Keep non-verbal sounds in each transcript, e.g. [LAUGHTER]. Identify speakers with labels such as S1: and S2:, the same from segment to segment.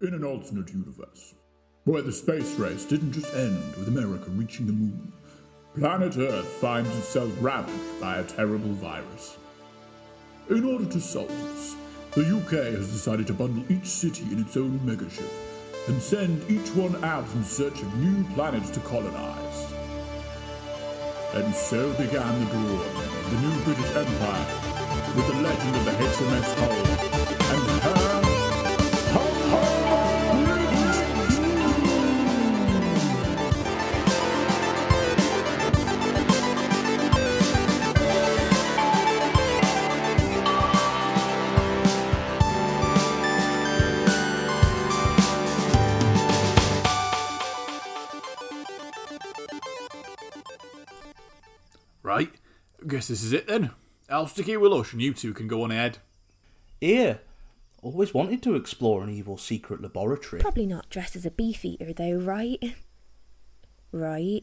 S1: In an alternate universe, where the space race didn't just end with America reaching the moon, planet Earth finds itself ravaged by a terrible virus. In order to solve this, the UK has decided to bundle each city in its own megaship and send each one out in search of new planets to colonize. And so began the dawn of the new British Empire with the legend of the HMS Hull and her
S2: guess this is it then. I'll stick here with Lush and you two can go on ahead.
S3: Here. Always wanted to explore an evil secret laboratory.
S4: Probably not dressed as a beef eater, though, right? Right.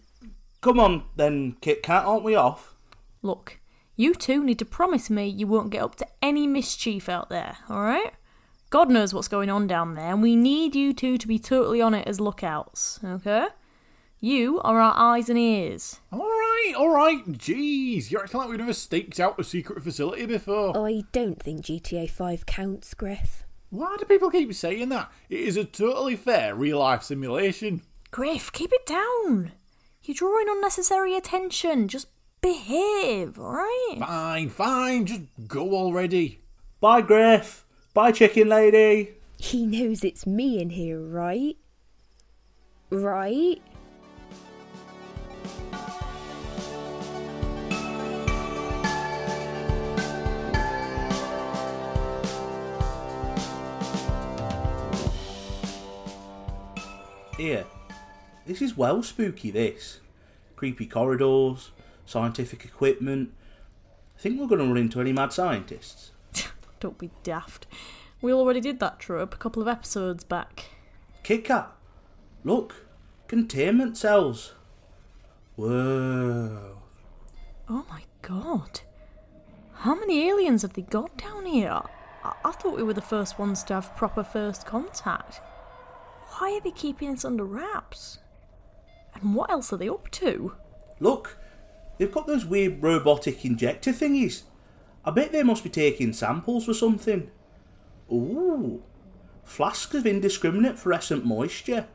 S3: Come on, then, Kit Kat, aren't we off?
S5: Look, you two need to promise me you won't get up to any mischief out there, alright? God knows what's going on down there, and we need you two to be totally on it as lookouts, okay? You are our eyes and ears.
S2: Alright, alright, jeez, you're acting like we've never staked out a secret facility before.
S4: Oh, I don't think GTA 5 counts, Griff.
S2: Why do people keep saying that? It is a totally fair real life simulation.
S5: Griff, keep it down. You're drawing unnecessary attention. Just behave, alright?
S2: Fine, fine, just go already.
S3: Bye, Griff. Bye, chicken lady.
S4: He knows it's me in here, right? Right?
S3: Here. This is well spooky, this. Creepy corridors, scientific equipment. I think we're going to run into any mad scientists? [LAUGHS]
S5: Don't be daft. We already did that trope a couple of episodes back.
S3: Kit Kat, look, containment cells. Whoa.
S5: Oh my god. How many aliens have they got down here? I, I thought we were the first ones to have proper first contact. Why are they keeping this under wraps? And what else are they up to?
S3: Look, they've got those weird robotic injector thingies. I bet they must be taking samples for something. Ooh, flasks of indiscriminate fluorescent moisture.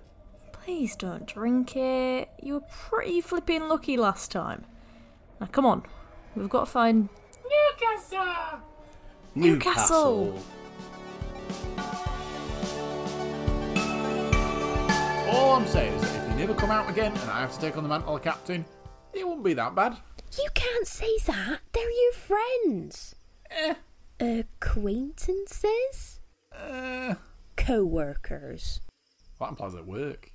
S5: Please don't drink it. You were pretty flipping lucky last time. Now come on, we've got to find Newcastle. Newcastle.
S2: All I'm saying is that if you never come out again and I have to take on the mantle of captain, it won't be that bad.
S4: You can't say that. They're your friends.
S2: Eh,
S4: Acquaintances?
S2: uh,
S4: Co workers.
S2: that implies at work.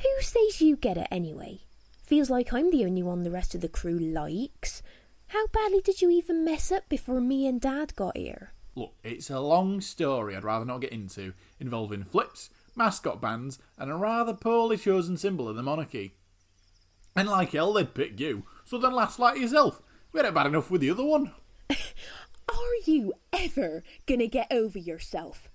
S4: Who says you get it anyway? Feels like I'm the only one the rest of the crew likes. How badly did you even mess up before me and Dad got here?
S2: Look, it's a long story I'd rather not get into, involving flips, mascot bands, and a rather poorly chosen symbol of the monarchy. And like hell, they'd pick you, so then laugh like yourself. We had it bad enough with the other one. [LAUGHS]
S4: Are you ever gonna get over yourself?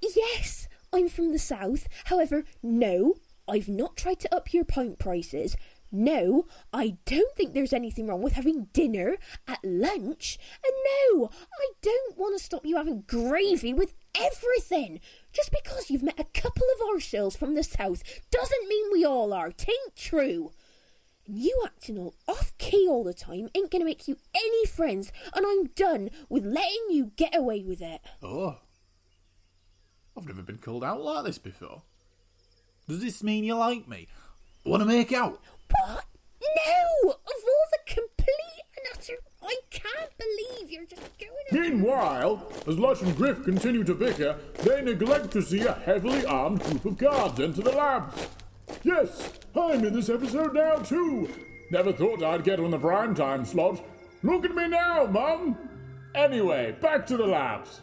S4: Yes, I'm from the south. However, no, I've not tried to up your pint prices. No, I don't think there's anything wrong with having dinner at lunch. And no, I don't want to stop you having gravy with everything. Just because you've met a couple of ourselves from the south doesn't mean we all are. Tain't true. And you acting all off key all the time ain't gonna make you any friends, and I'm done with letting you get away with it.
S2: Oh. I've never been called out like this before. Does this mean you like me? Want to make out?
S4: What? No! Of all the complete and utter. I can't believe you're just going around.
S1: Meanwhile, as Lush and Griff continue to bicker, they neglect to see a heavily armed group of guards enter the labs. Yes, I'm in this episode now too. Never thought I'd get on the prime time slot. Look at me now, Mum. Anyway, back to the labs.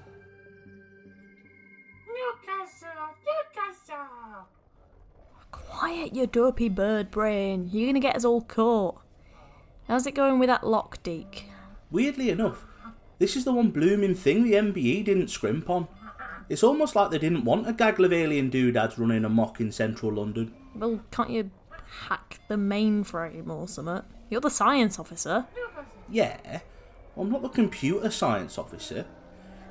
S6: Newcastle, Newcastle.
S5: Quiet, you dopey bird brain. You're gonna get us all caught. How's it going with that lock, Deke?
S3: Weirdly enough, this is the one blooming thing the NBE didn't scrimp on. It's almost like they didn't want a gaggle of alien doodads running amok in central London.
S5: Well, can't you hack the mainframe or something? You're the science officer.
S3: Yeah, I'm not the computer science officer.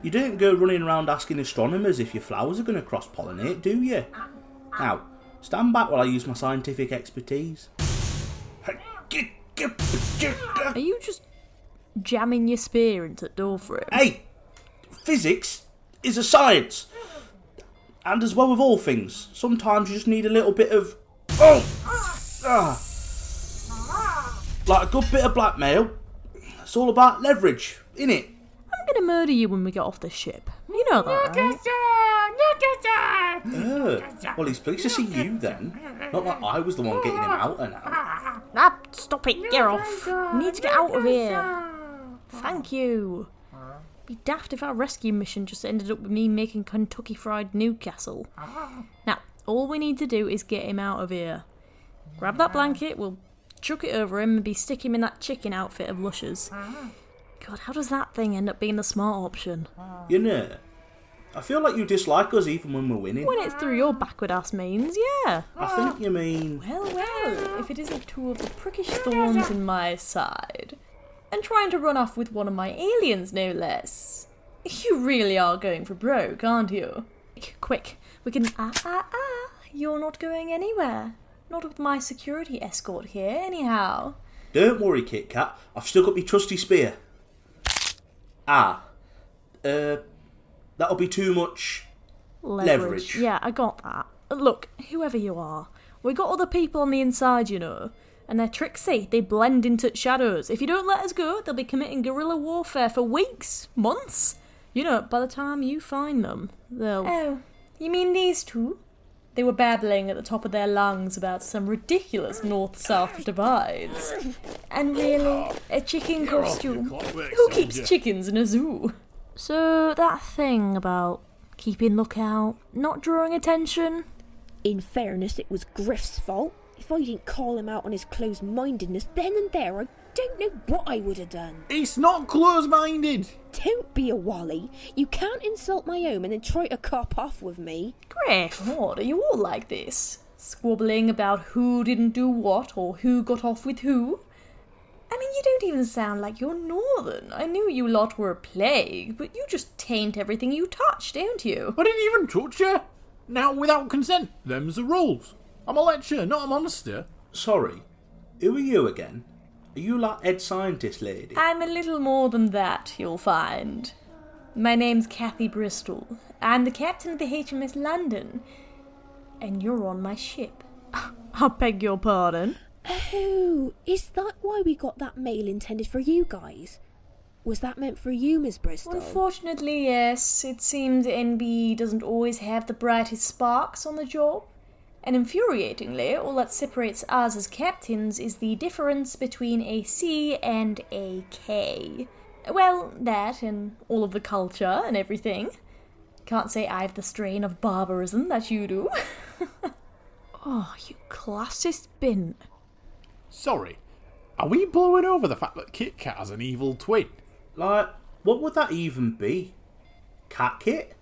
S3: You don't go running around asking astronomers if your flowers are going to cross pollinate, do you? Now, stand back while I use my scientific expertise.
S5: Are you just jamming your spear into the door for him?
S3: Hey, physics is a science. And as well with all things, sometimes you just need a little bit of. Oh! Ah. Like a good bit of blackmail. It's all about leverage, innit?
S5: I'm gonna murder you when we get off this ship. You know that, right?
S3: Uh, well, he's pleased to see you then. Not that I was the one getting him out and out.
S5: Ah, stop it, get off. We need to get out of here. Thank you. Be daft if our rescue mission just ended up with me making Kentucky Fried Newcastle. Ah. Now, all we need to do is get him out of here. Grab that blanket, we'll chuck it over him and be stick him in that chicken outfit of Lush's. Ah. God, how does that thing end up being the smart option? Ah.
S3: You know, I feel like you dislike us even when we're winning.
S5: When it's through your backward ass means, yeah.
S3: I think you mean.
S5: Well, well, if it isn't two of the prickish thorns in my side. And trying to run off with one of my aliens, no less. You really are going for broke, aren't you? Quick, we can. Ah, ah, ah. You're not going anywhere. Not with my security escort here, anyhow.
S3: Don't worry, Kit Kat. I've still got my trusty spear. Ah. Uh. That'll be too much. Leverage.
S5: Yeah, I got that. Look, whoever you are, we got other people on the inside, you know. And they're tricksy. They blend into shadows. If you don't let us go, they'll be committing guerrilla warfare for weeks, months. You know, by the time you find them, they'll. Oh, you mean these two? They were babbling at the top of their lungs about some ridiculous north south divides. [LAUGHS] And really, a chicken costume? Who keeps chickens in a zoo? So, that thing about keeping lookout, not drawing attention?
S4: In fairness, it was Griff's fault. If I didn't call him out on his closed mindedness then and there, I don't know what I would have done.
S2: It's not close minded.
S4: Don't be a wally. You can't insult my home and then try to cop off with me.
S5: Griff, what, are you all like this? Squabbling about who didn't do what or who got off with who? I mean, you don't even sound like you're northern. I knew you lot were a plague, but you just taint everything you touch, don't you?
S2: I didn't even touch you. Now, without consent, them's the rules. I'm a lecturer, not a monster.
S3: Sorry. Who are you again? Are you like Ed scientist lady?
S5: I'm a little more than that, you'll find. My name's Kathy Bristol. I'm the captain of the HMS London. And you're on my ship. I beg your pardon?
S4: Oh, is that why we got that mail intended for you guys? Was that meant for you, Miss Bristol?
S5: Unfortunately, yes. It seems NB doesn't always have the brightest sparks on the job. And infuriatingly, all that separates us as captains is the difference between a C and a K. Well, that and all of the culture and everything. Can't say I've the strain of barbarism that you do. [LAUGHS] oh, you classist bin.
S2: Sorry. Are we blowing over the fact that Kit Kat has an evil twin?
S3: Like, what would that even be? Cat Kit?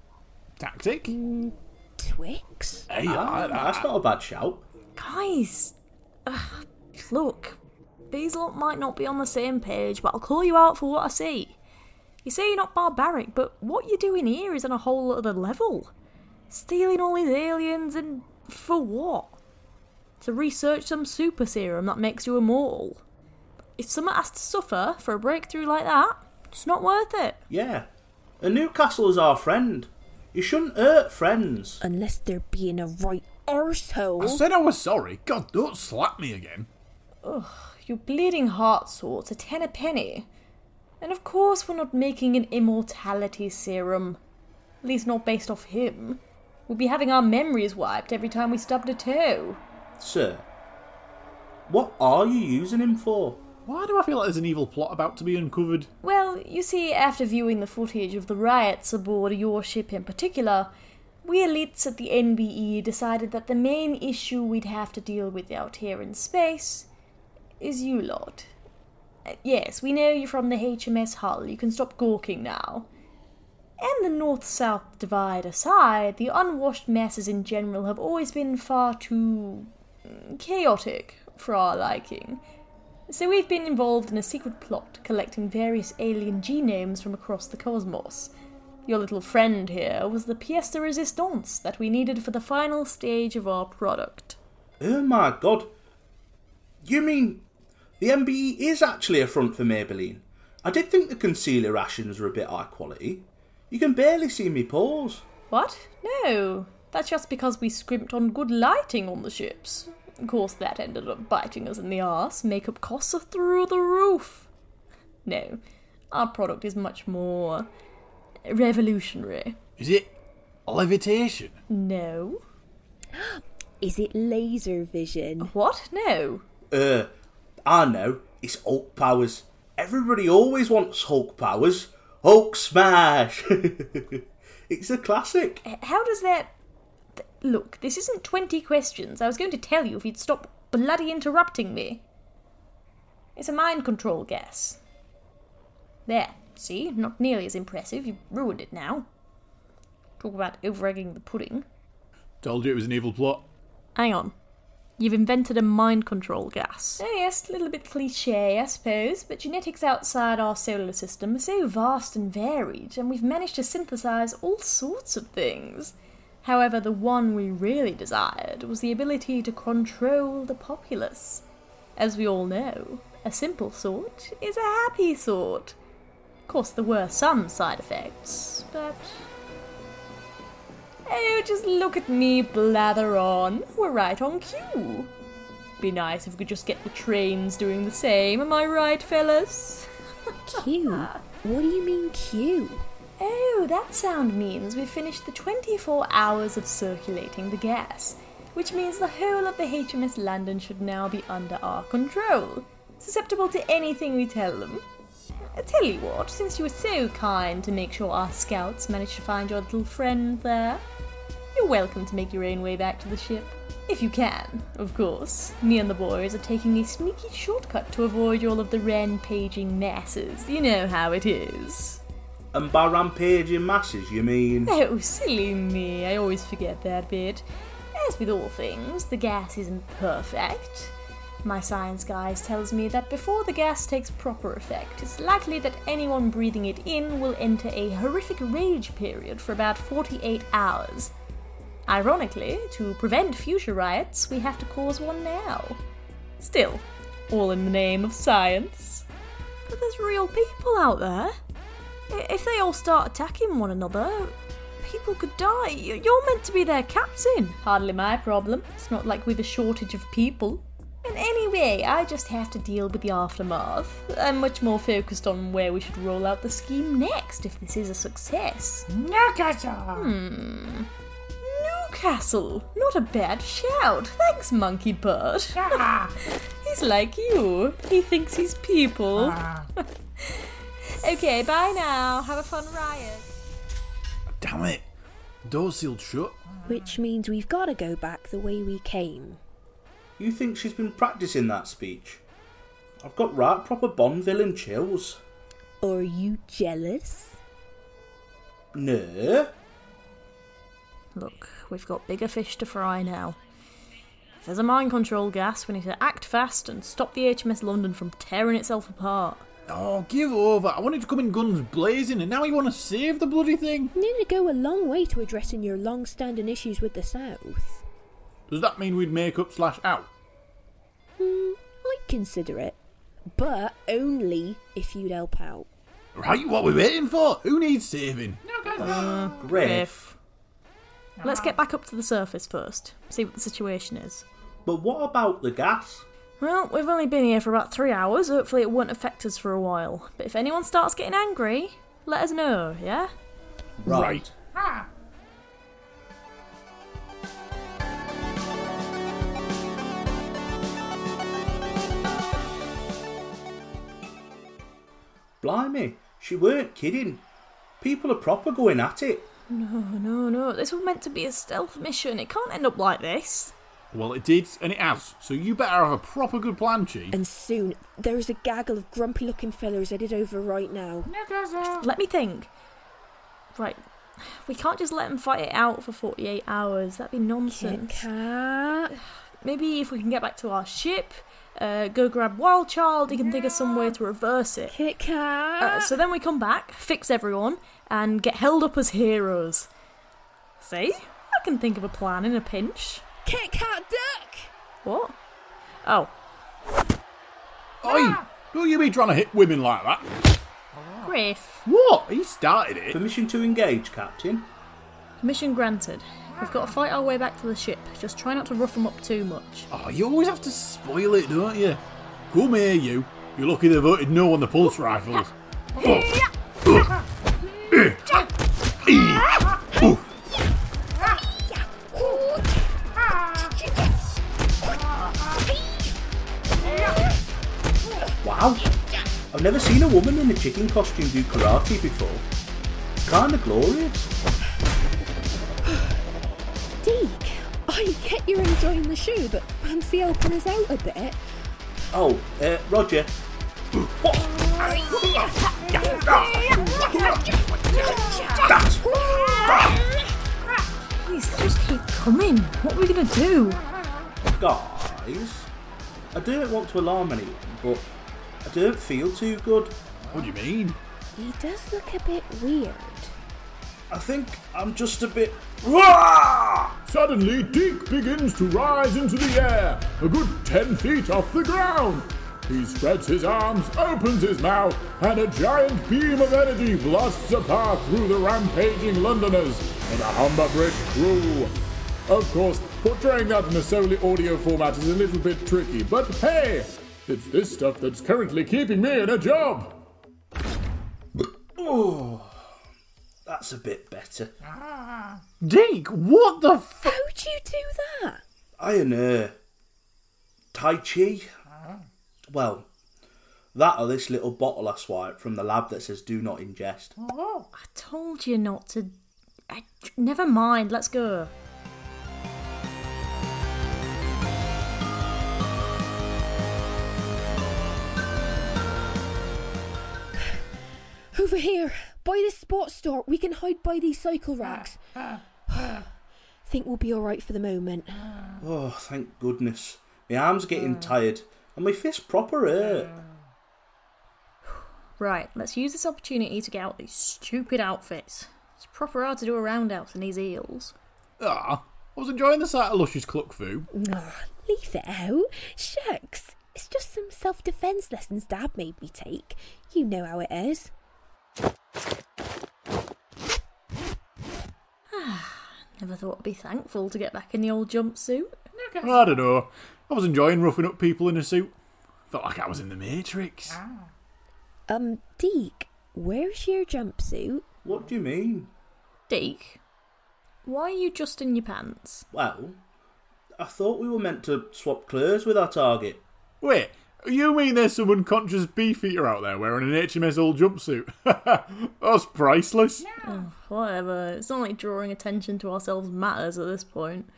S2: Tactic?
S4: Mm, Twix?
S2: Hey,
S3: Ah,
S2: I- I-
S3: that's not a bad shout.
S5: Guys, ugh, look, these lot might not be on the same page, but I'll call you out for what I see. You say you're not barbaric, but what you're doing here is on a whole other level. Stealing all these aliens and for what? To research some super serum that makes you immortal. If someone has to suffer for a breakthrough like that, it's not worth it.
S3: Yeah. And Newcastle is our friend. You shouldn't hurt friends.
S4: Unless they're being a right arsehole.
S2: I said I was sorry. God, don't slap me again.
S5: Ugh, your bleeding heart sorts a ten a penny. And of course, we're not making an immortality serum. At least, not based off him. We'd be having our memories wiped every time we stubbed a toe.
S3: Sir, what are you using him for?
S2: Why do I feel like there's an evil plot about to be uncovered?
S5: Well, you see, after viewing the footage of the riots aboard your ship in particular, we elites at the NBE decided that the main issue we'd have to deal with out here in space is you lot. Uh, Yes, we know you're from the HMS Hull. You can stop gawking now. And the north south divide aside, the unwashed masses in general have always been far too mm, chaotic for our liking. So we've been involved in a secret plot collecting various alien genomes from across the cosmos. Your little friend here was the pièce de résistance that we needed for the final stage of our product.
S3: Oh my god. You mean the NBE is actually a front for Maybelline? I did think the concealer rations were a bit high quality. You can barely see me pores.
S5: What? No, that's just because we scrimped on good lighting on the ships. Of course, that ended up biting us in the arse. Makeup costs are through the roof. No, our product is much more revolutionary.
S2: Is it levitation?
S5: No. [GASPS]
S4: Is it laser vision?
S5: What? No.
S3: Uh, I know. It's Hulk powers. Everybody always wants Hulk powers. Hulk smash! [LAUGHS] it's a classic.
S5: How does that. Th- Look, this isn't 20 questions. I was going to tell you if you'd stop bloody interrupting me. It's a mind control gas. There, see? Not nearly as impressive. You've ruined it now. Talk about over egging the pudding.
S2: Told you it was an evil plot.
S5: Hang on. You've invented a mind control gas. Oh, yes, a little bit cliche, I suppose, but genetics outside our solar system are so vast and varied, and we've managed to synthesize all sorts of things. However, the one we really desired was the ability to control the populace. As we all know, a simple sort is a happy sort. Of course, there were some side effects, but Oh, just look at me blather on. We're right on cue. Be nice if we could just get the trains doing the same, am I right, fellas? [LAUGHS]
S4: cue? What do you mean cue?
S5: Oh, that sound means we've finished the 24 hours of circulating the gas, which means the whole of the HMS London should now be under our control, susceptible to anything we tell them. I tell you what, since you were so kind to make sure our scouts managed to find your little friend there, you're welcome to make your own way back to the ship. If you can, of course. Me and the boys are taking a sneaky shortcut to avoid all of the rampaging masses. You know how it is.
S3: And by rampaging masses, you mean. [LAUGHS]
S5: Oh, silly me, I always forget that bit. As with all things, the gas isn't perfect. My science guys tells me that before the gas takes proper effect, it's likely that anyone breathing it in will enter a horrific rage period for about 48 hours. Ironically, to prevent future riots, we have to cause one now. Still, all in the name of science. But there's real people out there. I- If they all start attacking one another, people could die. You're meant to be their captain. Hardly my problem. It's not like we've a shortage of people. And anyway, I just have to deal with the aftermath. I'm much more focused on where we should roll out the scheme next if this is a success.
S6: Newcastle. Hmm.
S5: Newcastle! Not a bad shout. Thanks, Monkey Bird.
S6: Ah, [LAUGHS]
S5: He's like you. He thinks he's people. [LAUGHS] Okay, bye now. Have a fun riot.
S2: Damn it. Door sealed shut.
S4: Which means we've got to go back the way we came.
S3: You think she's been practicing that speech? I've got right proper Bond villain chills.
S4: Are you jealous?
S3: No.
S5: Look, we've got bigger fish to fry now. If there's a mind control gas, we need to act fast and stop the HMS London from tearing itself apart.
S2: Oh, give over. I wanted to come in guns blazing, and now you want to save the bloody thing?
S4: You need to go a long way to addressing your long standing issues with the South.
S2: Does that mean we'd make up slash out?
S4: Hmm, I'd consider it. But only if you'd help out.
S2: Right, what we waiting for? Who needs saving? No, guys.
S3: Great.
S5: If. Let's get back up to the surface first, see what the situation is.
S3: But what about the gas?
S5: Well, we've only been here for about three hours. Hopefully, it won't affect us for a while. But if anyone starts getting angry, let us know, yeah?
S2: Right.
S6: Ah.
S3: Blimey, she weren't kidding. People are proper going at it.
S5: No, no, no. This was meant to be a stealth mission. It can't end up like this.
S2: Well, it did, and it has. So you better have a proper good plan, Chief.
S4: And soon, there's a gaggle of grumpy looking fellows headed over right now.
S6: Newcastle.
S5: Let me think. Right. We can't just let them fight it out for 48 hours. That'd be
S4: Kit
S5: nonsense.
S4: Kat.
S5: Maybe if we can get back to our ship, uh, go grab Wild Child, he can think of some way to reverse it.
S4: Kit Kat.
S5: Uh, so then we come back, fix everyone, and get held up as heroes. See? I can think of a plan in a pinch.
S4: Kit Kat duck.
S5: What? Oh,
S2: Oi! Don't you be trying to hit women like that.
S5: Griff.
S2: What? He started it.
S3: Permission to engage, Captain.
S5: Mission granted. We've got to fight our way back to the ship. Just try not to rough them up too much.
S2: Oh, you always have to spoil it, don't you? Come here, you. You're lucky they voted no on the pulse rifles.
S3: Wow. I've never seen a woman in a chicken costume do karate before. Kinda glorious.
S4: Deke, I get you're enjoying the show, but fancy helping us out a bit.
S3: Oh, uh, Roger.
S5: Please, just keep coming. What are we gonna do?
S3: Guys, I don't want to alarm anyone, but I don't feel too good.
S2: What do you mean?
S4: He does look a bit weird.
S3: I think I'm just a bit. Rah!
S1: Suddenly, Deke begins to rise into the air, a good ten feet off the ground. He spreads his arms, opens his mouth, and a giant beam of energy blasts a path through the rampaging Londoners and the Humber Bridge crew. Of course, portraying that in a solely audio format is a little bit tricky, but hey, it's this stuff that's currently keeping me in a job.
S3: Oh, That's a bit better. Ah.
S2: Deke, what the f-
S4: How'd you do that?
S3: I know. Tai Chi? Well, that or this little bottle I swiped from the lab that says do not ingest. Oh.
S5: I told you not to. I... Never mind, let's go.
S4: Over here, by this sports store, we can hide by these cycle racks. [SIGHS] Think we'll be alright for the moment.
S3: Oh, thank goodness. My arm's are getting tired, and my fist proper hurt. [SIGHS]
S5: Right, let's use this opportunity to get out these stupid outfits. It's proper hard to do a roundhouse in these heels.
S2: Ah, I was enjoying the sight of Lush's cluck foo.
S4: Ah, leave it out. Shucks. It's just some self defence lessons Dad made me take. You know how it is.
S5: Never thought I'd be thankful to get back in the old jumpsuit.
S2: I don't know. I was enjoying roughing up people in a suit. Felt like I was in the Matrix.
S4: Um, Deke, where's your jumpsuit?
S3: What do you mean?
S5: Deke, why are you just in your pants?
S3: Well, I thought we were meant to swap clothes with our target.
S2: Wait, you mean there's some unconscious beef eater out there wearing an HMS Hull jumpsuit? [LAUGHS] That's priceless.
S5: Oh, whatever, it's not like drawing attention to ourselves matters at this point.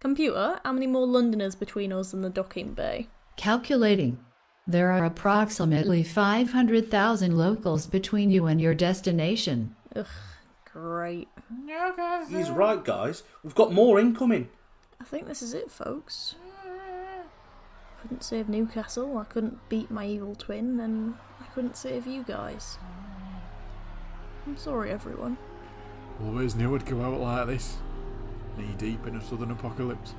S5: Computer, how many more Londoners between us and the docking bay?
S7: Calculating. There are approximately 500,000 locals between you and your destination.
S5: Ugh, great.
S3: He's right, guys. We've got more incoming.
S5: I think this is it, folks. Couldn't save Newcastle, I couldn't beat my evil twin, and I couldn't save you guys. I'm sorry, everyone.
S2: Always knew it'd go out like this. Knee deep in a southern apocalypse.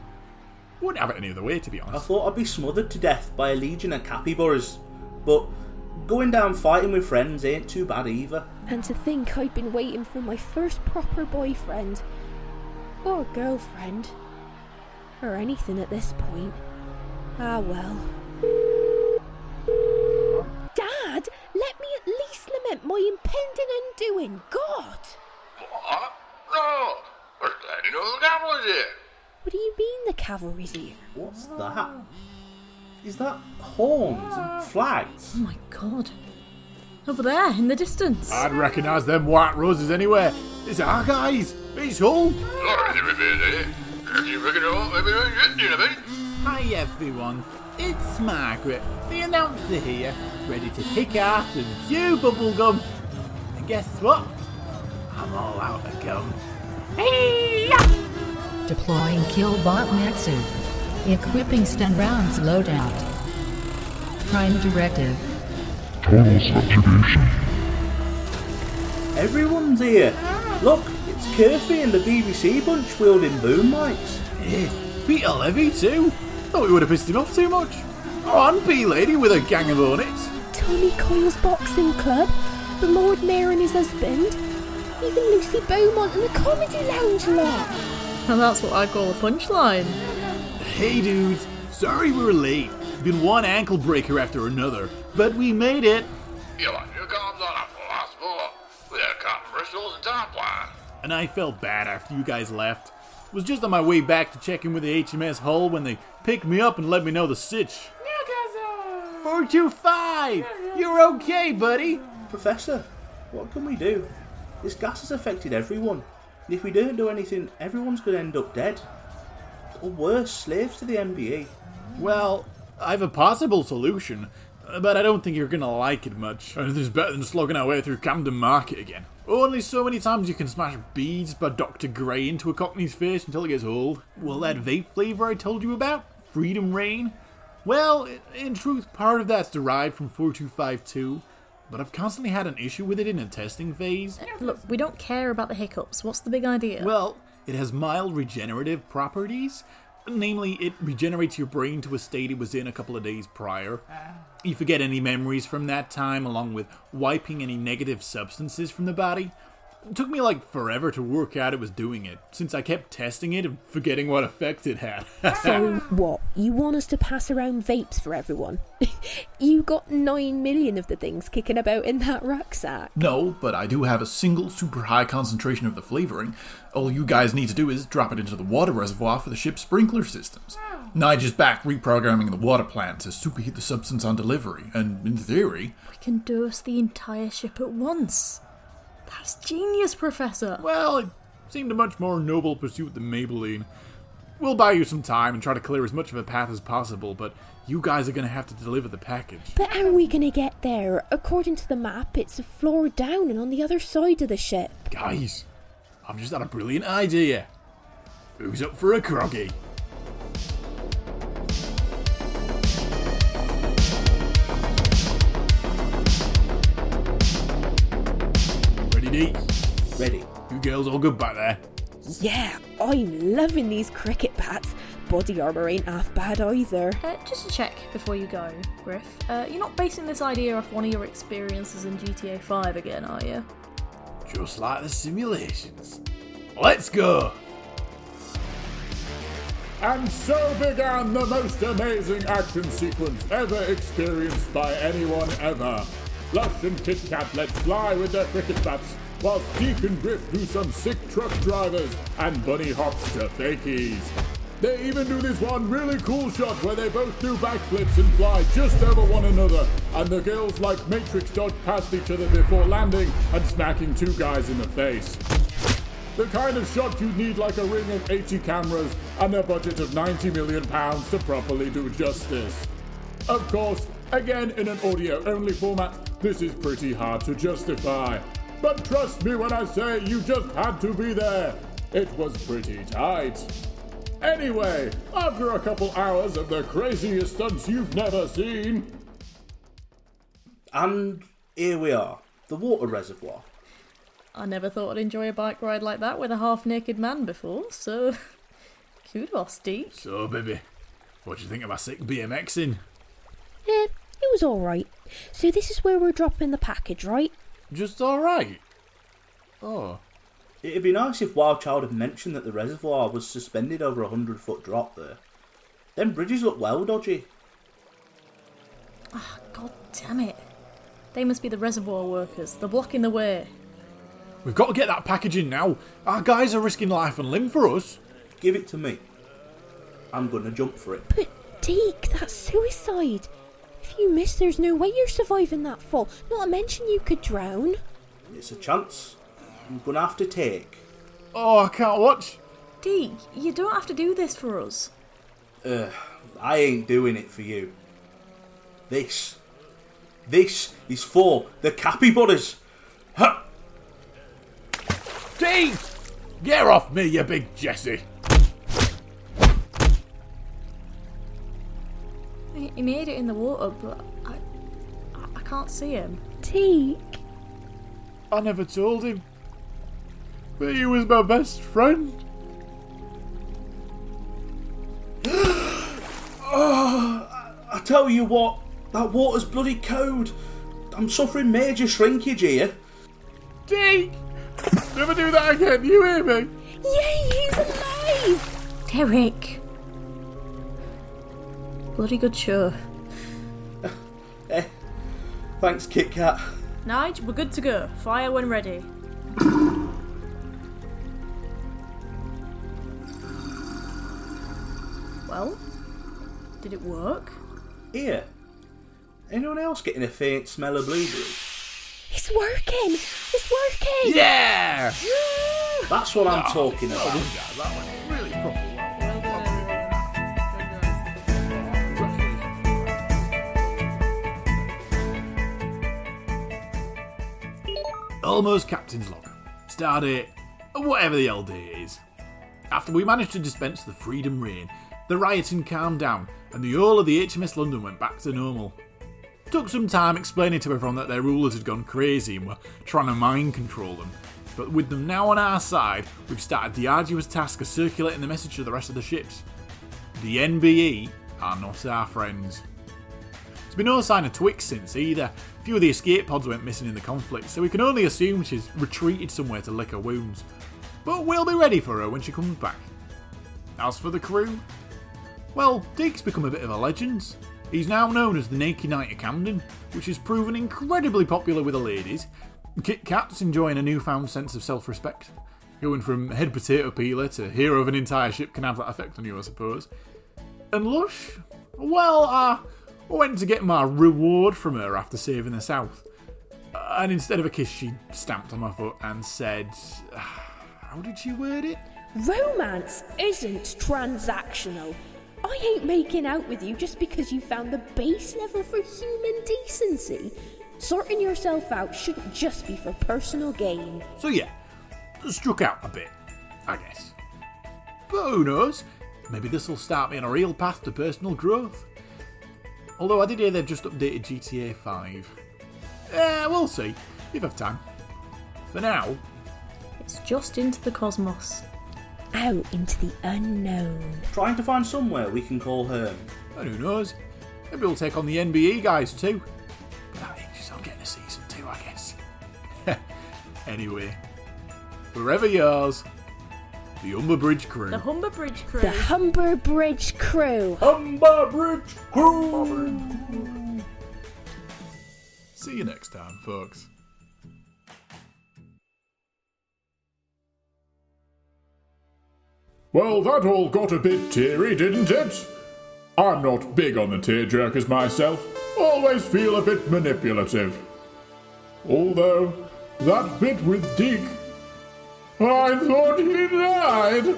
S2: Wouldn't have it any other way, to be honest.
S3: I thought I'd be smothered to death by a legion of capybaras. But going down fighting with friends ain't too bad either.
S4: And to think I'd been waiting for my first proper boyfriend. Or girlfriend. Or anything at this point. Ah well. Dad, let me at least lament my impending undoing. God!
S8: What? No. We're glad to know the cavalry's here.
S4: What do you mean the cavalry's here?
S3: What's that? Is that horns and flags?
S5: Oh my god. Over there, in the distance.
S2: I'd recognise them white roses anywhere. It's our guys. It's Hull.
S8: Sorry, they were busy. If you reckon it won't, maybe I get you, mate.
S2: Hi everyone. It's Margaret, the announcer here, ready to kick ass and chew bubblegum. And guess what? I'm all out of gum.
S7: Deploying Killbot Nexu. Equipping stun rounds loadout. Prime directive.
S3: Everyone's here. Look, it's Curfy and the BBC bunch wielding boom mics.
S2: Yeah, Peter Levy too. Thought we would have pissed him off too much. Oh, and P Lady with a gang of hornets.
S4: Tommy Coyle's boxing club, the Lord Mayor and his husband, even Lucy Beaumont and the Comedy Lounge lot.
S5: And that's what I call a punchline.
S2: Hey dudes, sorry we were late. Been one ankle breaker after another, but we made it.
S8: You like your comes on a possible. We're cutting and top line.
S2: And I felt bad after you guys left. Was just on my way back to check in with the HMS Hull when they picked me up and let me know the sitch. Newcastle! 425! You're okay, buddy!
S3: Professor, what can we do? This gas has affected everyone. And if we don't do anything, everyone's going to end up dead. Or worse, slaves to the NBE.
S2: Well, I have a possible solution, but I don't think you're gonna like it much. Anything's better than slogging our way through Camden Market again. Only so many times you can smash Beats by Dr. Dre into a cockney's face until it gets old. Well, that vape flavour I told you about? Freedom Rain? Well, in truth, part of that's derived from 4252, but I've constantly had an issue with it in a testing phase.
S5: Look, we don't care about the hiccups. What's the big idea?
S2: Well, it has mild regenerative properties. Namely, it regenerates your brain to a state it was in a couple of days prior. Ah. You forget any memories from that time, along with wiping any negative substances from the body. It took me like forever to work out it was doing it, since I kept testing it and forgetting what effect it had. [LAUGHS]
S4: So what? You want us to pass around vapes for everyone? [LAUGHS] you got nine million of the things kicking about in that rucksack.
S1: No, but I do have a single super high concentration of the flavoring. All you guys need to do is drop it into the water reservoir for the ship's sprinkler systems. Nigel's back reprogramming the water plant to superheat the substance on delivery, and in theory,
S5: we can dose the entire ship at once. That's genius, Professor.
S2: well, it seemed a much more noble pursuit than Maybelline. We'll buy you some time and try to clear as much of a path as possible, but you guys are gonna have to deliver the package.
S4: But how are we gonna get there? According to the map, it's a floor down and on the other side of the ship.
S2: Guys, I've just had a brilliant idea. Who's up for a croggy? Dee?
S3: Ready.
S2: You girls all good back there?
S4: Yeah, I'm loving these cricket bats. Body armour ain't half bad either.
S5: Uh, just to check before you go, Griff, uh, you're not basing this idea off one of your experiences in GTA 5 again, are you?
S2: Just like the simulations. Let's go!
S1: And so began the most amazing action sequence ever experienced by anyone ever. Lush and Kit Kat let fly with their cricket bats, while Deke and Griff do some sick truck drivers and bunny hops to fakies. They even do this one really cool shot where they both do backflips and fly just over one another, and the girls like Matrix dodge past each other before landing and smacking two guys in the face. The kind of shot you'd need like a ring of 80 cameras and a budget of 90 million pounds to properly do justice. Of course, again in an audio only format, this is pretty hard to justify. But trust me when I say you just had to be there. It was pretty tight. Anyway, after a couple hours of the craziest stunts you've never seen,
S3: And here we are, the water reservoir.
S5: I never thought I'd enjoy a bike ride like that with a half naked man before, so. [LAUGHS] Kudos, Deke.
S2: So, baby, what do you think of my sick BMXing?
S4: Eh, it was alright. So this is where we're dropping the package, right?
S2: Just alright. Oh,
S3: It'd be nice if Wild Child had mentioned that the reservoir was suspended over a hundred foot drop there. Them bridges look well dodgy.
S5: Ah, god damn it. They must be the reservoir workers. They're blocking the way.
S2: we've got to get that package in now. Our guys are risking life and limb for us.
S3: Give it to me. I'm gonna jump for it.
S4: But Deke, that's suicide. If you miss, there's no way you're surviving that fall. Not to mention you could drown.
S3: It's a chance. I'm gonna have to take.
S2: Oh, I can't watch.
S5: Dee, you don't have to do this for us.
S3: Ugh, I ain't doing it for you. This. This is for the capybaras. Huh.
S2: Dee, Get off me, you big Jesse!
S5: He he made it in the water, but I, I, I can't see him.
S4: Deke.
S2: I never told him. But he was my best friend. [GASPS]
S3: I tell you what, that water's bloody cold. I'm suffering major shrinkage here.
S2: Deke! Never do that again, you hear me?
S4: Yay, he's alive!
S5: Derek! Bloody good show.
S3: Eh, eh, thanks, Kit Kat.
S5: Nige, we're good to go. Fire when ready. well, did it work?
S3: Here. Anyone else getting a faint smell of blueberry?
S4: It's working! It's working!
S2: Yeah! [GASPS]
S3: That's what I'm talking about.
S2: Almost captain's log. Stardate, whatever the old day is. After we managed to dispense the freedom rain, the rioting calmed down and the whole of the HMS London went back to normal. Took some time explaining to everyone that their rulers had gone crazy and were trying to mind control them. But with them now on our side, we've started the arduous task of circulating the message to the rest of the ships. The NBE are not our friends. There's been no sign of Twix since either. Few of the escape pods went missing in the conflict, so we can only assume she's retreated somewhere to lick her wounds. But we'll be ready for her when she comes back. As for the crew, well, Deke's become a bit of a legend. He's now known as the Naked Knight of Camden, which has proven incredibly popular with the ladies. Kit Kat's enjoying a newfound sense of self respect. Going from head potato peeler to hero of an entire ship can have that effect on you, I suppose. And Lush? Well, uh, I went to get my reward from her after saving the South. And instead of a kiss, she stamped on my foot and said. Ah, how did she word it?
S4: Romance isn't transactional. I ain't making out with you just because you found the base level for human decency. Sorting yourself out shouldn't just be for personal gain.
S2: So yeah, struck out a bit, I guess. But who knows? Maybe this will start me on a real path to personal growth. Although I did hear they've just updated GTA 5. Eh, we'll see, if I've time. For now,
S5: It's just into the cosmos.
S4: Out into the unknown.
S3: Trying to find somewhere we can call home.
S2: and who knows, maybe we'll take on the NBE guys too. But that hinges on getting a season 2, I guess. [LAUGHS] anyway, wherever yours, the Umber Bridge crew.
S5: The Humber Bridge crew.
S4: The Humber Bridge crew.
S3: Humber Bridge Crew!
S2: See you next time, folks.
S1: Well, that all got a bit teary, didn't it? I'm not big on the tearjerkers myself. Always feel a bit manipulative. Although, that bit with Deke, I thought he died.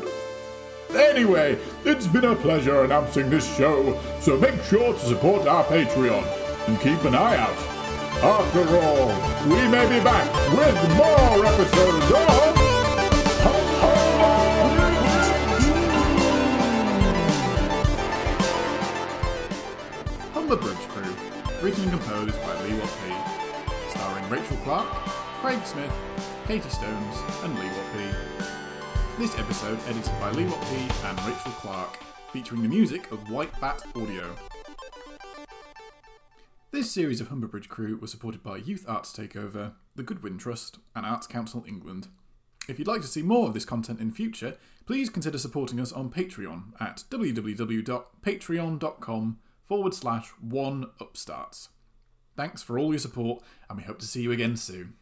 S1: Anyway, it's been a pleasure announcing this show, so make sure to support our Patreon and keep an eye out. After all, we may be back with more episodes of.
S2: Humber Bridge Crew, written and composed by Lee Watt P. Starring Rachel Clark, Craig Smith, Katie Stones, and Lee P. This episode edited by Lee P and Rachel Clark, featuring the music of White Bat Audio. This series of Humberbridge Crew was supported by Youth Arts Takeover, the Goodwin Trust, and Arts Council England. If you'd like to see more of this content in future, please consider supporting us on Patreon at www.patreon.com forward slash one upstarts. Thanks for all your support, and we hope to see you again soon.